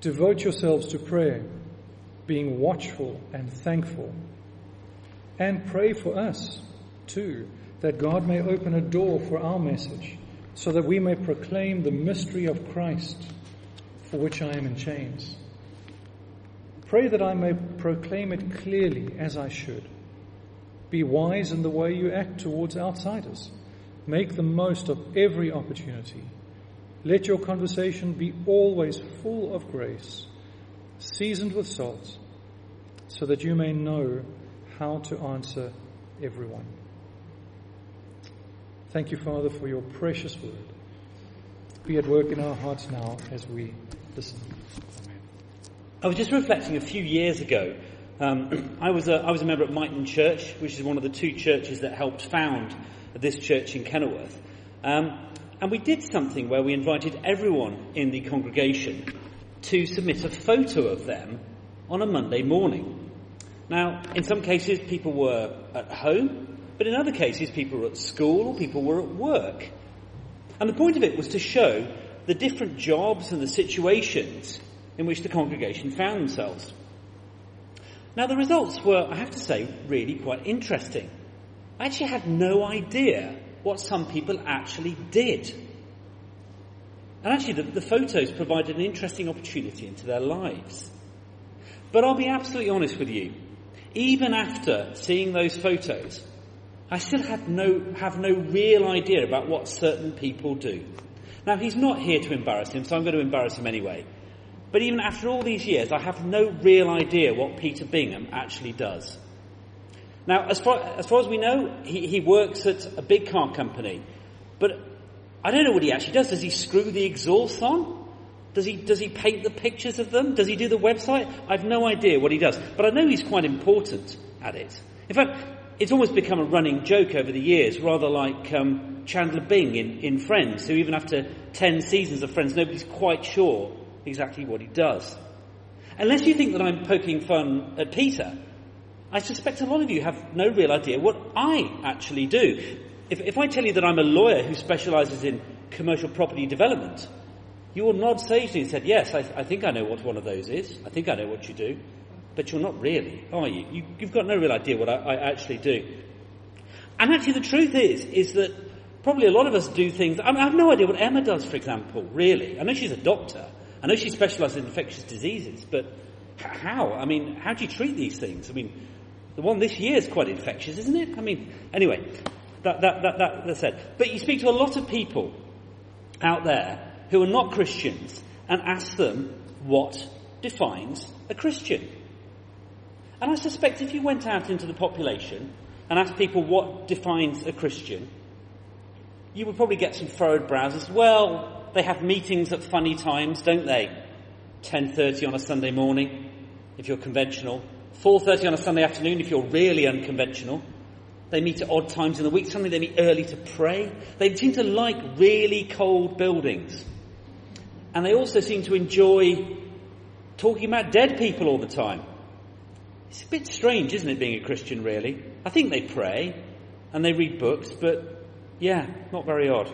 Devote yourselves to prayer, being watchful and thankful. And pray for us, too, that God may open a door for our message, so that we may proclaim the mystery of Christ, for which I am in chains. Pray that I may proclaim it clearly as I should. Be wise in the way you act towards outsiders. Make the most of every opportunity. Let your conversation be always full of grace, seasoned with salt, so that you may know how to answer everyone. Thank you, Father, for your precious word. Be at work in our hearts now as we listen. I was just reflecting a few years ago. Um, I, was a, I was a member at Myton Church, which is one of the two churches that helped found this church in Kenilworth. Um, and we did something where we invited everyone in the congregation to submit a photo of them on a Monday morning. Now, in some cases, people were at home, but in other cases, people were at school or people were at work. And the point of it was to show the different jobs and the situations in which the congregation found themselves. Now, the results were, I have to say, really quite interesting. I actually had no idea what some people actually did. And actually, the, the, photos provided an interesting opportunity into their lives. But I'll be absolutely honest with you. Even after seeing those photos, I still have no, have no real idea about what certain people do. Now, he's not here to embarrass him, so I'm going to embarrass him anyway. But even after all these years, I have no real idea what Peter Bingham actually does. Now, as far, as far as we know, he, he works at a big car company. But I don't know what he actually does. Does he screw the exhaust on? Does he, does he paint the pictures of them? Does he do the website? I've no idea what he does. But I know he's quite important at it. In fact, it's almost become a running joke over the years, rather like um, Chandler Bing in, in Friends, who even after 10 seasons of Friends, nobody's quite sure exactly what he does. Unless you think that I'm poking fun at Peter, I suspect a lot of you have no real idea what I actually do. If, if I tell you that I'm a lawyer who specialises in commercial property development, you will nod sagely and say, yes, I, I, think I know what one of those is. I think I know what you do. But you're not really, are you? you have got no real idea what I, I actually do. And actually the truth is, is that probably a lot of us do things, I, mean, I have no idea what Emma does, for example, really. I know she's a doctor. I know she specialises in infectious diseases, but how? I mean, how do you treat these things? I mean, the one this year is quite infectious, isn't it? I mean, anyway, that, that, that, that, that's said. But you speak to a lot of people out there who are not Christians and ask them what defines a Christian. And I suspect if you went out into the population and asked people what defines a Christian, you would probably get some furrowed brows as well. They have meetings at funny times, don't they? 10.30 on a Sunday morning, if you're conventional. 4.30 on a Sunday afternoon if you're really unconventional. They meet at odd times in the week. Suddenly they meet early to pray. They seem to like really cold buildings. And they also seem to enjoy talking about dead people all the time. It's a bit strange, isn't it, being a Christian, really? I think they pray and they read books, but yeah, not very odd.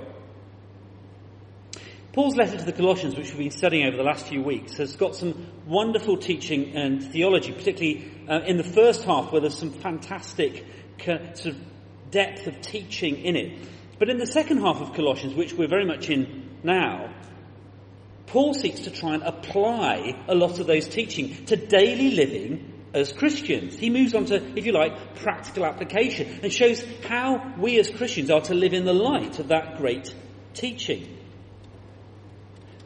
Paul's letter to the Colossians, which we've been studying over the last few weeks, has got some wonderful teaching and theology, particularly uh, in the first half where there's some fantastic sort of depth of teaching in it. But in the second half of Colossians, which we're very much in now, Paul seeks to try and apply a lot of those teaching to daily living as Christians. He moves on to, if you like, practical application and shows how we as Christians are to live in the light of that great teaching.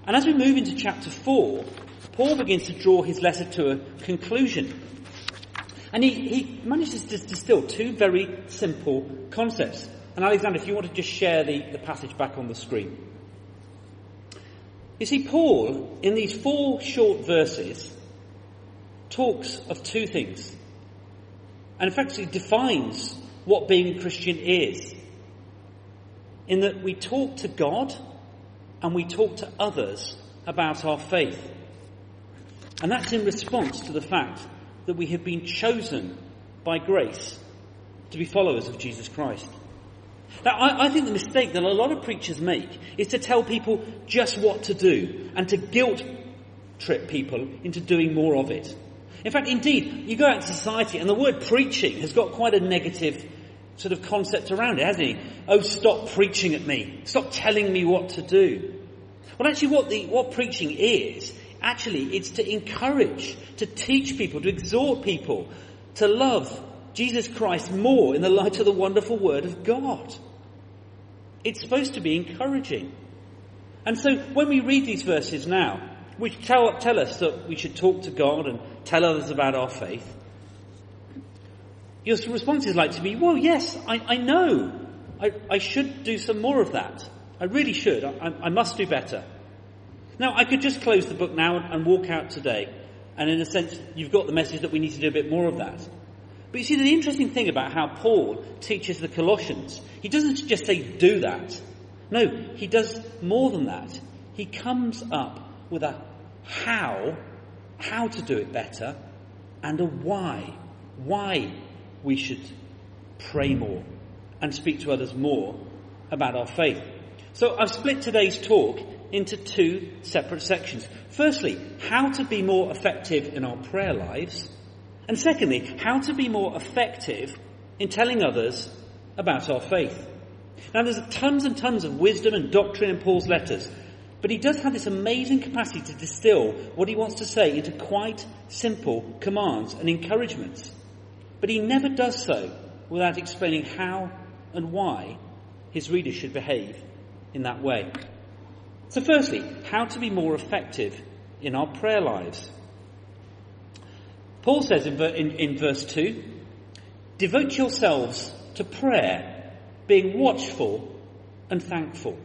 And as we move into chapter 4, Paul begins to draw his letter to a conclusion. And he, he manages to distill two very simple concepts. And Alexander, if you want to just share the, the passage back on the screen. You see, Paul, in these four short verses, talks of two things. And he defines what being a Christian is. In that we talk to God and we talk to others about our faith. And that's in response to the fact that we have been chosen by grace to be followers of Jesus Christ. Now, I, I, think the mistake that a lot of preachers make is to tell people just what to do and to guilt trip people into doing more of it. In fact, indeed, you go out to society and the word preaching has got quite a negative sort of concept around it, hasn't it? Oh, stop preaching at me. Stop telling me what to do. Well, actually, what the, what preaching is, actually, it's to encourage, to teach people, to exhort people to love Jesus Christ more in the light of the wonderful Word of God. It's supposed to be encouraging. And so when we read these verses now, which tell, tell us that we should talk to God and tell others about our faith, your response is like to be, well, yes, I, I know. I, I, should do some more of that. I really should. I, I must do better. Now, I could just close the book now and walk out today. And in a sense, you've got the message that we need to do a bit more of that. But you see, the interesting thing about how Paul teaches the Colossians, he doesn't just say, do that. No, he does more than that. He comes up with a how, how to do it better, and a why, why we should pray more and speak to others more about our faith. So I've split today's talk into two separate sections. Firstly, how to be more effective in our prayer lives. And secondly, how to be more effective in telling others about our faith. Now there's tons and tons of wisdom and doctrine in Paul's letters, but he does have this amazing capacity to distill what he wants to say into quite simple commands and encouragements. But he never does so without explaining how and why his readers should behave in that way. So firstly, how to be more effective in our prayer lives. Paul says in, in, in verse 2, devote yourselves to prayer, being watchful and thankful.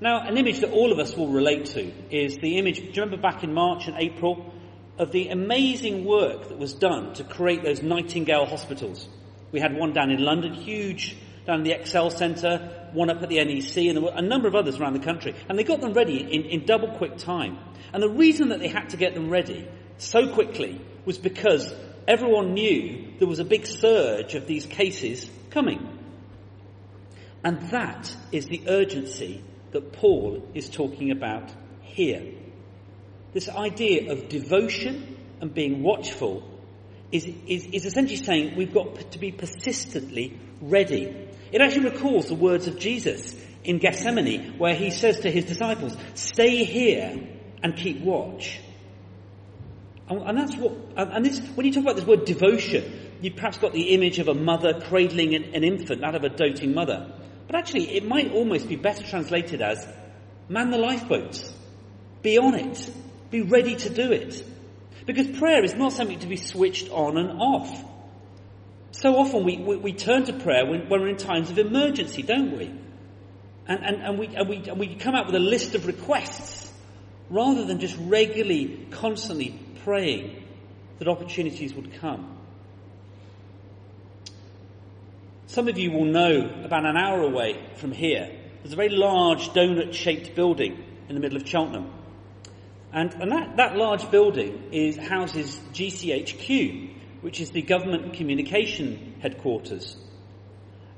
Now, an image that all of us will relate to is the image, do you remember back in March and April, of the amazing work that was done to create those Nightingale hospitals? We had one down in London, huge, down in the Excel Centre, one up at the NEC, and a number of others around the country. And they got them ready in, in double quick time. And the reason that they had to get them ready so quickly was because everyone knew there was a big surge of these cases coming. And that is the urgency that Paul is talking about here. This idea of devotion and being watchful is, is, is essentially saying we've got to be persistently ready. It actually recalls the words of Jesus in Gethsemane where he says to his disciples, stay here and keep watch. And that's what, and this, when you talk about this word devotion, you've perhaps got the image of a mother cradling an, an infant, that of a doting mother. But actually, it might almost be better translated as, man the lifeboats. Be on it. Be ready to do it. Because prayer is not something to be switched on and off. So often we, we, we turn to prayer when, when, we're in times of emergency, don't we? And, and, and, we, and, we, and we come out with a list of requests rather than just regularly, constantly praying that opportunities would come. Some of you will know about an hour away from here, there's a very large donut shaped building in the middle of Cheltenham. And, and that, that large building is, houses GCHQ, which is the government communication headquarters.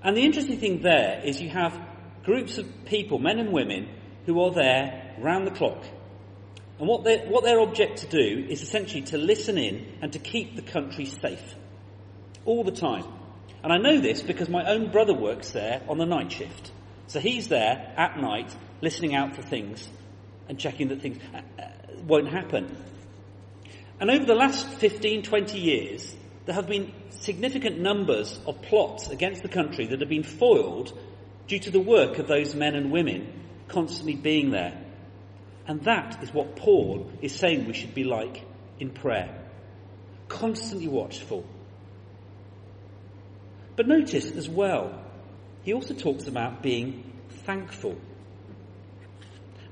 And the interesting thing there is you have groups of people, men and women, who are there round the clock and what, what their object to do is essentially to listen in and to keep the country safe. All the time. And I know this because my own brother works there on the night shift. So he's there at night listening out for things and checking that things uh, uh, won't happen. And over the last 15, 20 years, there have been significant numbers of plots against the country that have been foiled due to the work of those men and women constantly being there. And that is what Paul is saying we should be like in prayer. Constantly watchful. But notice as well, he also talks about being thankful.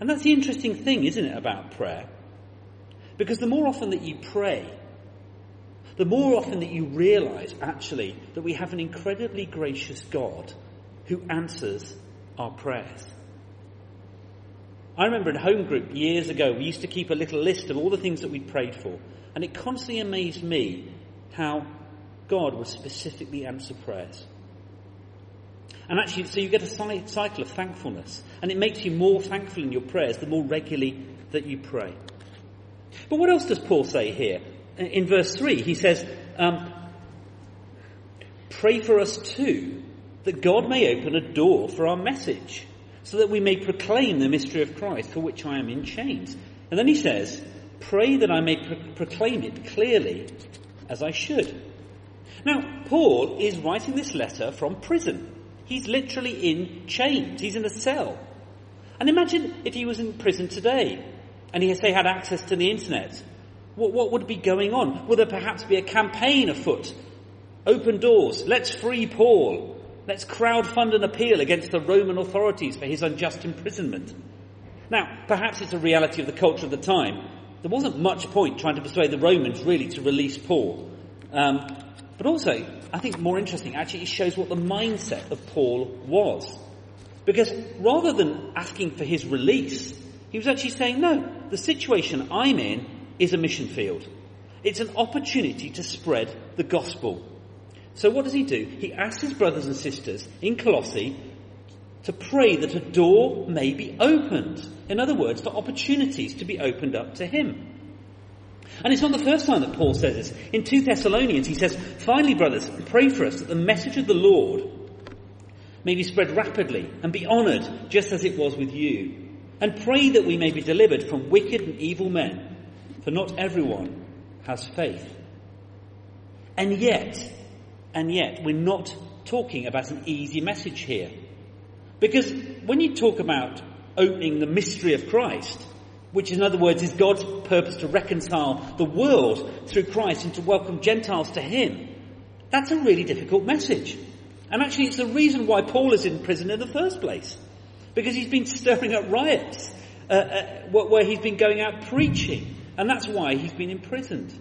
And that's the interesting thing, isn't it, about prayer? Because the more often that you pray, the more often that you realize actually that we have an incredibly gracious God who answers our prayers. I remember in home group years ago, we used to keep a little list of all the things that we'd prayed for. And it constantly amazed me how God would specifically answer prayers. And actually, so you get a cycle of thankfulness. And it makes you more thankful in your prayers the more regularly that you pray. But what else does Paul say here? In verse 3, he says, um, Pray for us too, that God may open a door for our message, so that we may proclaim the mystery of Christ, for which I am in chains. And then he says, Pray that I may pro- proclaim it clearly as I should. Now, Paul is writing this letter from prison. He's literally in chains. He's in a cell. And imagine if he was in prison today and he, say, had access to the internet. What, what would be going on? Would there perhaps be a campaign afoot? Open doors. Let's free Paul. Let's crowdfund an appeal against the Roman authorities for his unjust imprisonment. Now, perhaps it's a reality of the culture of the time. There wasn't much point trying to persuade the Romans really to release Paul. Um, but also, I think more interesting, actually, it shows what the mindset of Paul was. Because rather than asking for his release, he was actually saying, no, the situation I'm in is a mission field. It's an opportunity to spread the gospel. So what does he do? He asks his brothers and sisters in Colossae to pray that a door may be opened. In other words, for opportunities to be opened up to him. And it's not the first time that Paul says this. In 2 Thessalonians, he says, Finally, brothers, pray for us that the message of the Lord may be spread rapidly and be honoured just as it was with you. And pray that we may be delivered from wicked and evil men, for not everyone has faith. And yet, and yet, we're not talking about an easy message here. Because when you talk about opening the mystery of Christ, which in other words is God's purpose to reconcile the world through Christ and to welcome Gentiles to Him, that's a really difficult message. And actually it's the reason why Paul is in prison in the first place. Because he's been stirring up riots, uh, uh, where he's been going out preaching. And that's why he's been imprisoned.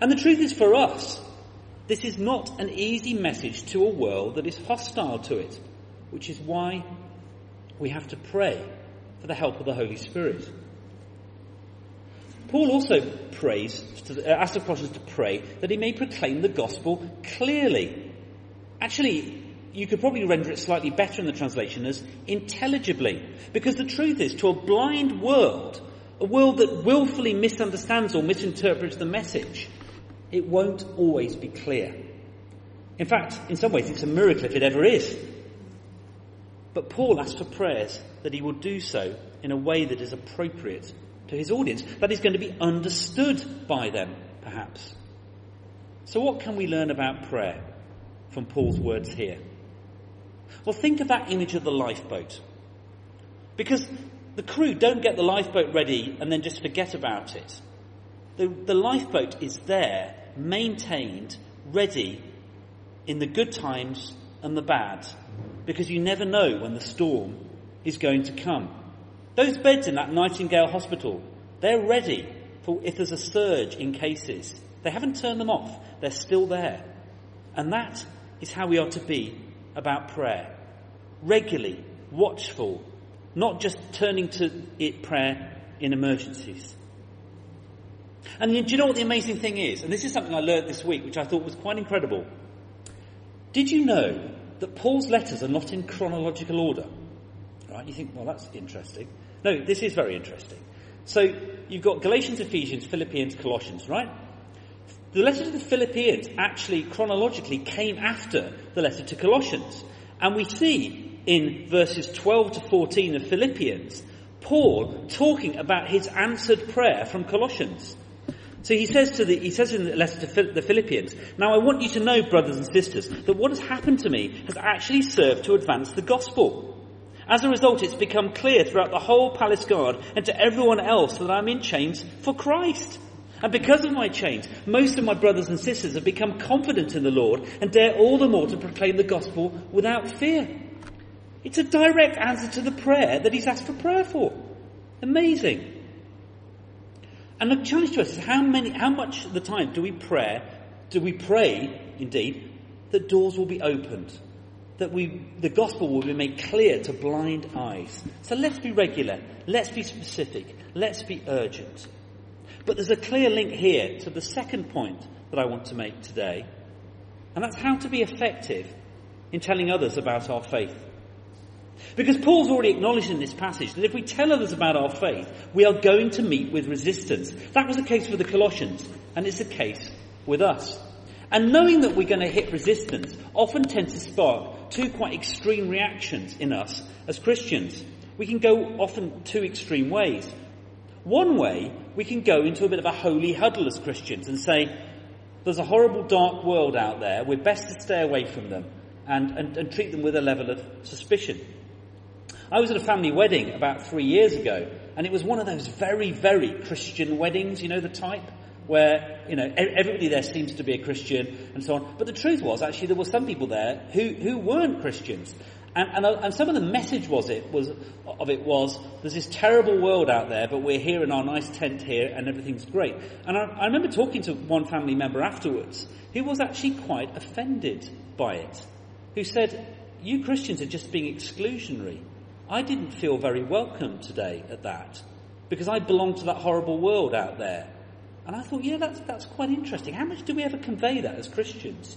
And the truth is for us, this is not an easy message to a world that is hostile to it, which is why we have to pray for the help of the Holy Spirit. Paul also prays, to, uh, asks the Colossians to pray that he may proclaim the gospel clearly. Actually, you could probably render it slightly better in the translation as intelligibly. Because the truth is, to a blind world, a world that willfully misunderstands or misinterprets the message, it won't always be clear. In fact, in some ways, it's a miracle if it ever is. But Paul asks for prayers that he will do so in a way that is appropriate to his audience, that is going to be understood by them, perhaps. So, what can we learn about prayer from Paul's words here? Well, think of that image of the lifeboat. Because the crew don't get the lifeboat ready and then just forget about it. The, the lifeboat is there, maintained, ready in the good times and the bad, because you never know when the storm is going to come. Those beds in that Nightingale Hospital, they're ready for if there's a surge in cases. They haven't turned them off. They're still there. And that is how we are to be about prayer. Regularly, watchful, not just turning to it prayer in emergencies. And do you know what the amazing thing is? And this is something I learned this week, which I thought was quite incredible. Did you know that Paul's letters are not in chronological order? Right? You think, well, that's interesting. No, this is very interesting. So you've got Galatians, Ephesians, Philippians, Colossians, right? The letter to the Philippians actually chronologically came after the letter to Colossians. And we see in verses 12 to 14 of Philippians, Paul talking about his answered prayer from Colossians. So he says to the, he says in the letter to the Philippians, now I want you to know, brothers and sisters, that what has happened to me has actually served to advance the gospel. As a result, it's become clear throughout the whole palace guard and to everyone else that I'm in chains for Christ. And because of my chains, most of my brothers and sisters have become confident in the Lord and dare all the more to proclaim the gospel without fear. It's a direct answer to the prayer that he's asked for prayer for. Amazing. And the challenge to us is how many, how much of the time do we pray, do we pray, indeed, that doors will be opened? That we, the gospel will be made clear to blind eyes. So let's be regular. Let's be specific. Let's be urgent. But there's a clear link here to the second point that I want to make today. And that's how to be effective in telling others about our faith. Because Paul's already acknowledged in this passage that if we tell others about our faith, we are going to meet with resistance. That was the case for the Colossians, and it's the case with us. And knowing that we're going to hit resistance often tends to spark two quite extreme reactions in us as Christians. We can go often two extreme ways. One way, we can go into a bit of a holy huddle as Christians and say, there's a horrible dark world out there, we're best to stay away from them and, and, and treat them with a level of suspicion. I was at a family wedding about three years ago, and it was one of those very, very Christian weddings, you know, the type where, you know, everybody there seems to be a Christian and so on. But the truth was, actually, there were some people there who, who weren't Christians. And, and, uh, and some of the message was it was of it was there's this terrible world out there, but we're here in our nice tent here, and everything's great. And I, I remember talking to one family member afterwards who was actually quite offended by it, who said, "You Christians are just being exclusionary. I didn't feel very welcome today at that because I belong to that horrible world out there." And I thought, yeah, that's that's quite interesting. How much do we ever convey that as Christians?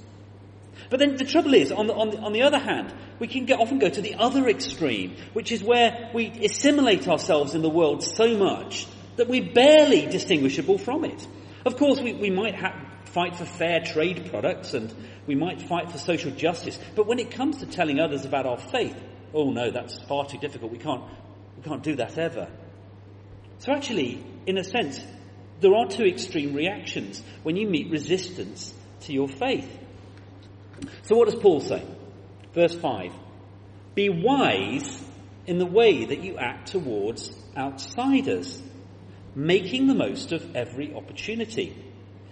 But then the trouble is, on the, on the, on the other hand, we can get, often go to the other extreme, which is where we assimilate ourselves in the world so much that we're barely distinguishable from it. Of course, we, we might ha- fight for fair trade products and we might fight for social justice, but when it comes to telling others about our faith, oh no, that's far too difficult. We can't, we can't do that ever. So actually, in a sense, there are two extreme reactions when you meet resistance to your faith. So what does Paul say? Verse 5. Be wise in the way that you act towards outsiders, making the most of every opportunity.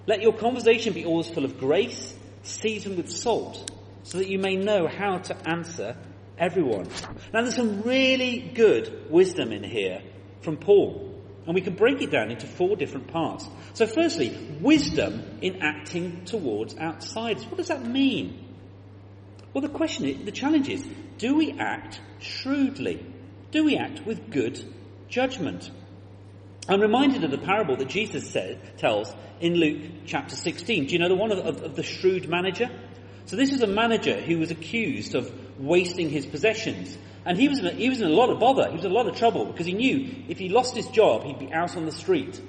Let your conversation be always full of grace, seasoned with salt, so that you may know how to answer everyone. Now there's some really good wisdom in here from Paul. And we can break it down into four different parts. So firstly, wisdom in acting towards outsiders. What does that mean? Well, the question the challenge is, do we act shrewdly? Do we act with good judgment? I'm reminded of the parable that Jesus tells in Luke chapter 16. Do you know the one of, of, of the shrewd manager? So this is a manager who was accused of wasting his possessions. And he was, in a, he was in a lot of bother. He was in a lot of trouble because he knew if he lost his job, he'd be out on the street.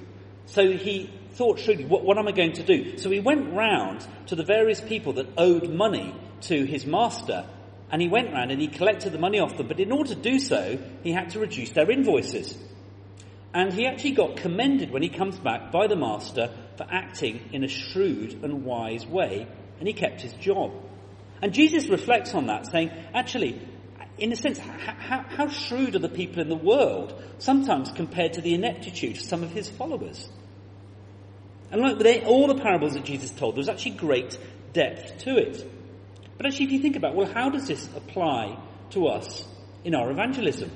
So he thought shrewdly, what, what am I going to do? So he went round to the various people that owed money to his master and he went round and he collected the money off them. But in order to do so, he had to reduce their invoices. And he actually got commended when he comes back by the master for acting in a shrewd and wise way, and he kept his job. And Jesus reflects on that, saying, actually, in a sense, how, how, shrewd are the people in the world, sometimes compared to the ineptitude of some of his followers? And like all the parables that Jesus told, there's actually great depth to it. But actually, if you think about, well, how does this apply to us in our evangelism?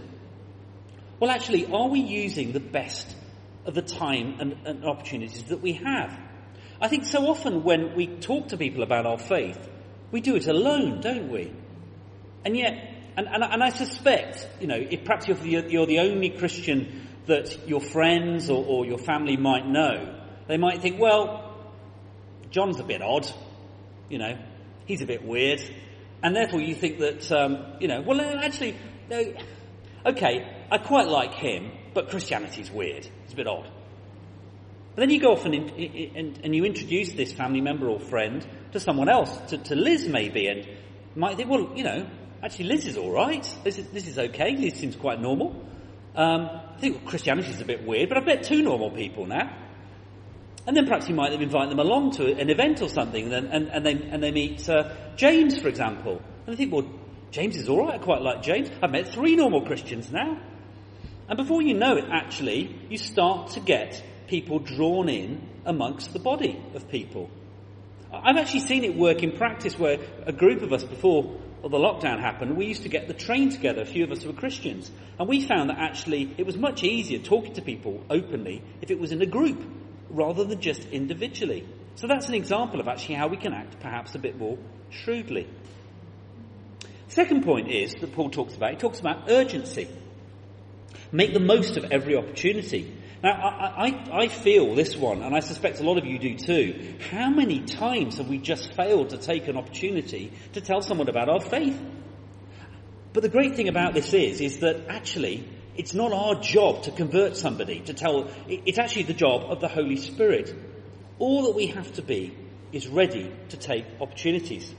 Well, actually, are we using the best of the time and, and opportunities that we have? I think so often when we talk to people about our faith, we do it alone, don't we? And yet, and, and, and I suspect, you know, if perhaps you're the, you're the only Christian that your friends or, or your family might know, they might think, well, John's a bit odd, you know, he's a bit weird, and therefore you think that, um, you know, well, actually, no, okay, I quite like him, but Christianity's weird. It's a bit odd. But then you go off and, and, and, you introduce this family member or friend to someone else, to, to Liz maybe, and might think, well, you know, actually Liz is alright. This is, this is okay. Liz seems quite normal. Um, I think well, Christianity is a bit weird, but I've met two normal people now. And then perhaps you might invite them along to an event or something, and, and, and they, and they meet uh, James, for example. And they think, well, James is alright, I quite like James. I've met three normal Christians now. And before you know it, actually, you start to get people drawn in amongst the body of people. I've actually seen it work in practice where a group of us before the lockdown happened, we used to get the train together, a few of us who were Christians, and we found that actually it was much easier talking to people openly if it was in a group rather than just individually. So that's an example of actually how we can act perhaps a bit more shrewdly. Second point is that Paul talks about, he talks about urgency. Make the most of every opportunity. Now, I, I, I, feel this one, and I suspect a lot of you do too. How many times have we just failed to take an opportunity to tell someone about our faith? but the great thing about this is, is that actually it's not our job to convert somebody, to tell, it's actually the job of the Holy Spirit. All that we have to be is ready to take opportunities.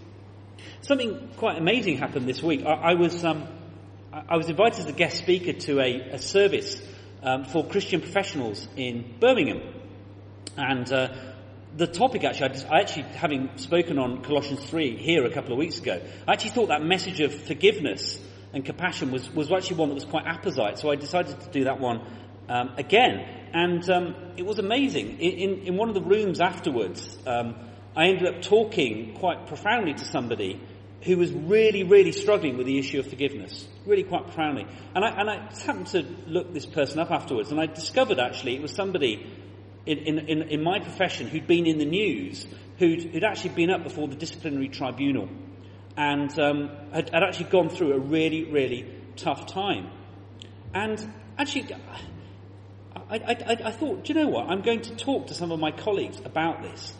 Something quite amazing happened this week. I, I was, um, I was invited as a guest speaker to a, a service um, for Christian professionals in Birmingham. And uh, the topic actually, I, just, I, actually, having spoken on Colossians 3 here a couple of weeks ago, I actually thought that message of forgiveness and compassion was, was actually one that was quite apposite. So I decided to do that one um, again. And um, it was amazing. In, in, in, one of the rooms afterwards, um, I ended up talking quite profoundly to somebody who was really, really struggling with the issue of forgiveness. Really quite profoundly. And I, and I happened to look this person up afterwards, and I discovered actually it was somebody in, in, in my profession who'd been in the news, who'd, who'd actually been up before the disciplinary tribunal and um, had, had, actually gone through a really, really tough time. And actually, I, I, I, thought, do you know what? I'm going to talk to some of my colleagues about this.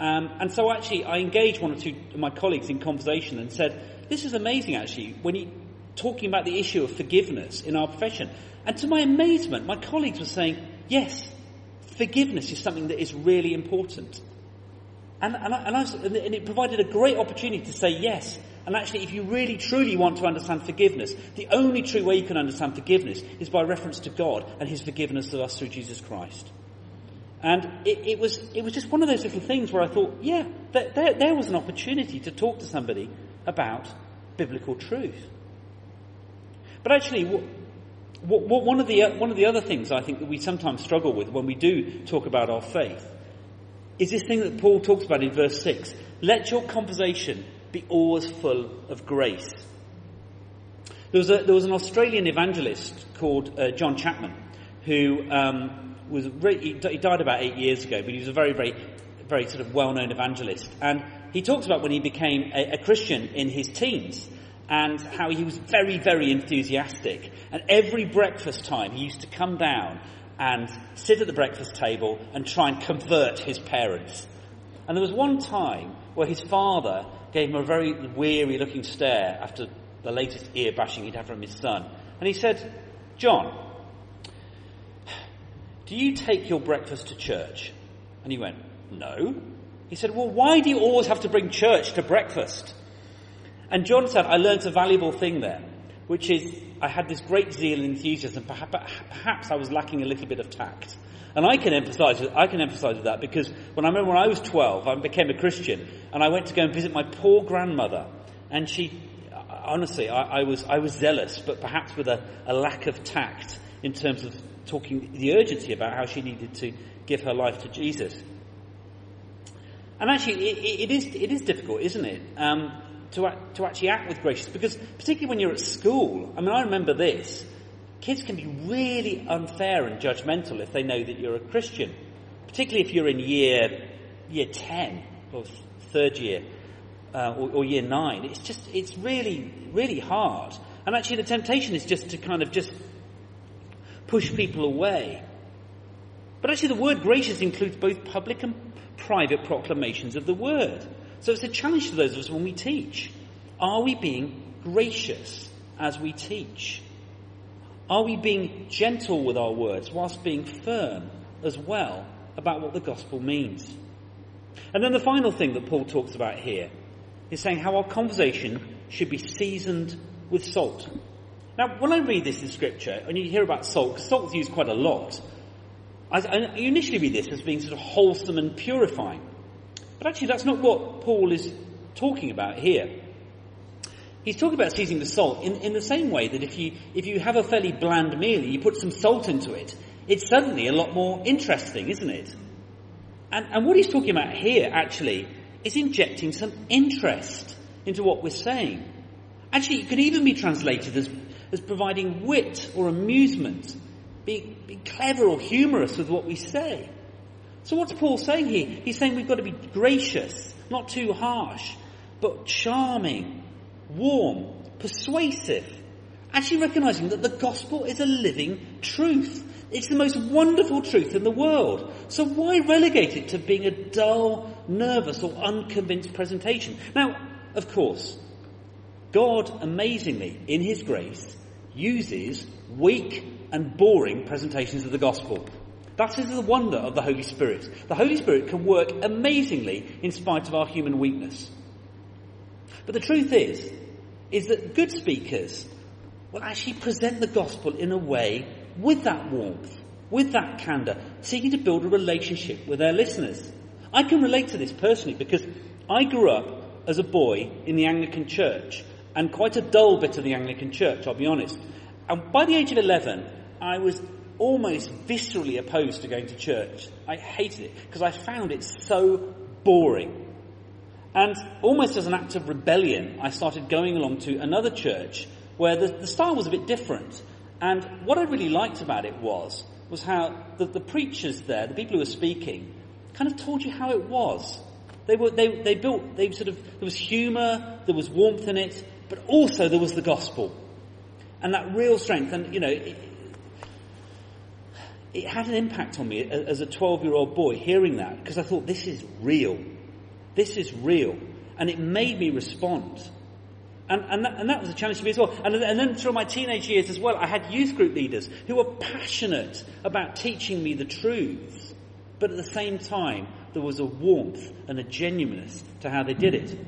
Um, and so actually, I engaged one or two of my colleagues in conversation and said, this is amazing actually, when you talking about the issue of forgiveness in our profession. And to my amazement, my colleagues were saying, yes, forgiveness is something that is really important. And, and, I, and, I, and it provided a great opportunity to say yes. And actually, if you really truly want to understand forgiveness, the only true way you can understand forgiveness is by reference to God and His forgiveness of us through Jesus Christ. And it, it was, it was just one of those little things where I thought, yeah, there, there, there was an opportunity to talk to somebody about biblical truth. But actually, what, what, one, of the, one of the other things I think that we sometimes struggle with when we do talk about our faith is this thing that Paul talks about in verse 6. Let your conversation be always full of grace. There was, a, there was an Australian evangelist called uh, John Chapman who um, was he died about eight years ago, but he was a very, very, very sort of well-known evangelist. And he talks about when he became a, a Christian in his teens and how he was very, very enthusiastic. And every breakfast time he used to come down and sit at the breakfast table and try and convert his parents. And there was one time where his father gave him a very weary looking stare after the latest ear bashing he'd had from his son. And he said, John, do you take your breakfast to church? And he went, No. He said, Well, why do you always have to bring church to breakfast? And John said, I learnt a valuable thing there, which is I had this great zeal and enthusiasm. Perhaps I was lacking a little bit of tact. And I can emphasize, I can emphasize with that because when I remember when I was 12, I became a Christian and I went to go and visit my poor grandmother. And she, honestly, I, I was, I was zealous, but perhaps with a, a lack of tact in terms of talking the urgency about how she needed to give her life to Jesus. And actually, it, it is, it is difficult, isn't it? Um, to, to actually act with grace. Because particularly when you're at school, I mean, I remember this. Kids can be really unfair and judgmental if they know that you're a Christian. Particularly if you're in year, year 10 or third year uh, or, or year 9. It's just, it's really, really hard. And actually the temptation is just to kind of just push people away. But actually the word gracious includes both public and private proclamations of the word. So it's a challenge to those of us when we teach. Are we being gracious as we teach? Are we being gentle with our words whilst being firm as well about what the gospel means? And then the final thing that Paul talks about here is saying how our conversation should be seasoned with salt. Now, when I read this in scripture, and you hear about salt, because salt's used quite a lot, I, I initially read this as being sort of wholesome and purifying. But actually, that's not what Paul is talking about here. He's talking about seasoning the salt in, in the same way that if you, if you have a fairly bland meal, and you put some salt into it, it's suddenly a lot more interesting, isn't it? And, and what he's talking about here, actually, is injecting some interest into what we're saying. Actually, it could even be translated as, as providing wit or amusement, be, be clever or humorous with what we say. So what's Paul saying here? He's saying we've got to be gracious, not too harsh, but charming, warm, persuasive. Actually recognizing that the gospel is a living truth. It's the most wonderful truth in the world. So why relegate it to being a dull, nervous or unconvinced presentation? Now, of course, God, amazingly, in His grace, uses weak and boring presentations of the gospel. That is the wonder of the Holy Spirit. The Holy Spirit can work amazingly in spite of our human weakness. But the truth is, is that good speakers will actually present the gospel in a way with that warmth, with that candour, seeking to build a relationship with their listeners. I can relate to this personally because I grew up as a boy in the Anglican Church and quite a dull bit of the Anglican Church, I'll be honest. And by the age of 11, I was almost viscerally opposed to going to church. I hated it because I found it so boring. And almost as an act of rebellion, I started going along to another church where the, the style was a bit different. And what I really liked about it was, was how the, the preachers there, the people who were speaking, kind of told you how it was. They were, they, they built, they sort of, there was humour, there was warmth in it, but also there was the gospel. And that real strength, and you know, it, it had an impact on me as a 12 year old boy hearing that, because I thought, this is real. This is real. And it made me respond. And, and, that, and that was a challenge to me as well. And, and then through my teenage years as well, I had youth group leaders who were passionate about teaching me the truths. But at the same time, there was a warmth and a genuineness to how they did it.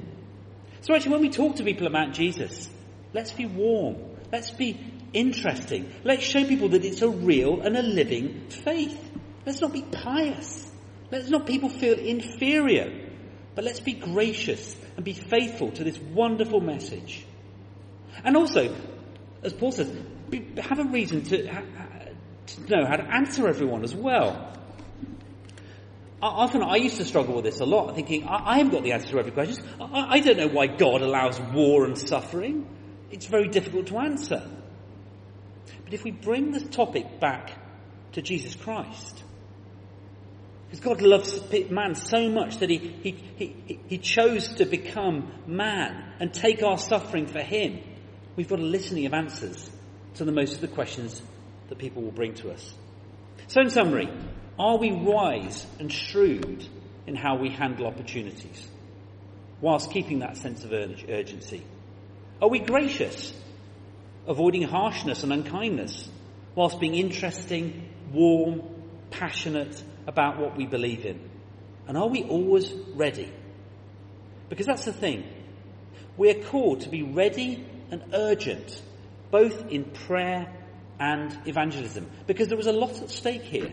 So actually, when we talk to people about Jesus, let's be warm. Let's be interesting. Let's show people that it's a real and a living faith. Let's not be pious. Let's not people feel inferior. But let's be gracious and be faithful to this wonderful message. And also, as Paul says, have a reason to, to know how to answer everyone as well. Often I used to struggle with this a lot, thinking, I, haven't got the answer to every question. I, I don't know why God allows war and suffering. It's very difficult to answer. But if we bring this topic back to Jesus Christ, because God loves man so much that he, he, he, he chose to become man and take our suffering for him, we've got a litany of answers to the most of the questions that people will bring to us. So in summary, are we wise and shrewd in how we handle opportunities whilst keeping that sense of urgency? Are we gracious, avoiding harshness and unkindness whilst being interesting, warm, passionate about what we believe in? And are we always ready? Because that's the thing. We're called to be ready and urgent, both in prayer and evangelism, because there is a lot at stake here.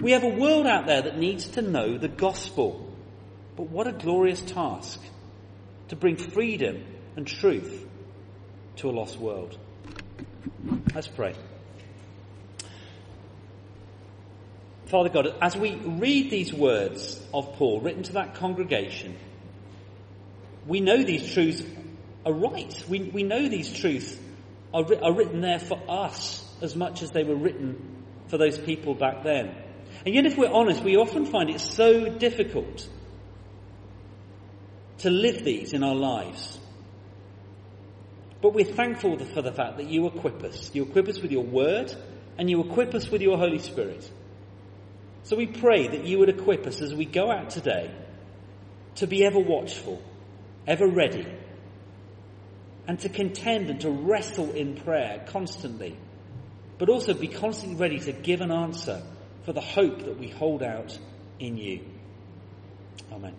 We have a world out there that needs to know the gospel. But what a glorious task to bring freedom and truth to a lost world. Let's pray. Father God, as we read these words of Paul written to that congregation, we know these truths are right. We, we know these truths are, are written there for us as much as they were written for those people back then. And yet, if we're honest, we often find it so difficult to live these in our lives. But we're thankful for the fact that you equip us. You equip us with your word and you equip us with your Holy Spirit. So we pray that you would equip us as we go out today to be ever watchful, ever ready, and to contend and to wrestle in prayer constantly, but also be constantly ready to give an answer for the hope that we hold out in you. Amen.